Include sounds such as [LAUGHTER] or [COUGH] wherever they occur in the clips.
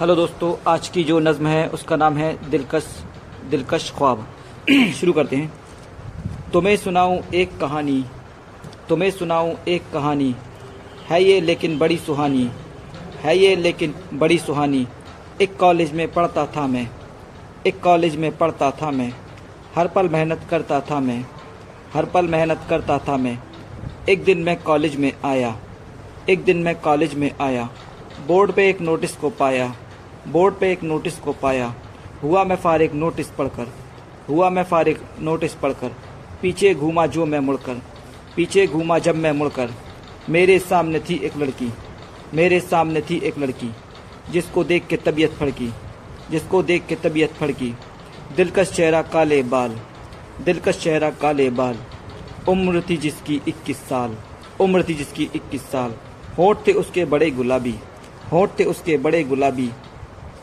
Hello दोस्तों, आज की जो नज़म है, उसका नाम है दिलकश दिलकश ख्वाब। [CLEARS THROAT] शुरू करते हैं। तुम्हें सुनाऊं एक कहानी। तुम्हें सुनाऊं एक कहानी। है ये लेकिन बड़ी सुहानी। है ये लेकिन बड़ी सुहानी। एक कॉलेज में पढ़ता था मैं। एक कॉलेज में पढ़ता था मैं। हर पल मेहनत करता था मैं। हर पल मेहनत करता था मैं। एक दिन मैं कॉलेज में आया। एक दिन मैं कॉलेज में आया। बोर्ड पे एक नोटिस को पाया। बोर्ड पे एक नोटिस को पाया। हुआ मैं फारिग नोटिस पढ़कर। हुआ मैं फारिग नोटिस पढ़कर। पीछे घूमा जो मैं मुड़कर। पीछे घूमा जब मैं मुड़कर। मेरे सामने थी एक लड़की। मेरे सामने थी एक लड़की, जिसको देख के तबीयत फड़की। जिसको देख के तबीयत फड़की। दिलकश चेहरा काले बाल। दिलकश चेहरा काले बाल। उम्र थी जिसकी 21 साल। उम्र थी जिसकी 21 साल। होठ थे उसके बड़े गुलाबी। होठ थे उसके बड़े गुलाबी।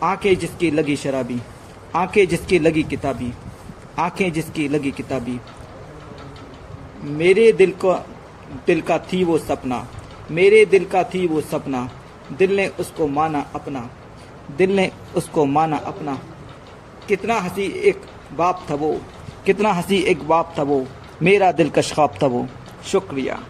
आँखें जिसकी लगी शराबी, आँखें जिसकी लगी किताबी, आँखें जिसकी लगी किताबी। मेरे दिल को, दिल का थी वो सपना, मेरे दिल का थी वो सपना, दिल ने उसको माना अपना, दिल ने उसको माना अपना। कितना हँसी एक बाप था वो, कितना हँसी एक बाप था वो, मेरा दिल का ख्वाब था वो। शुक्रिया।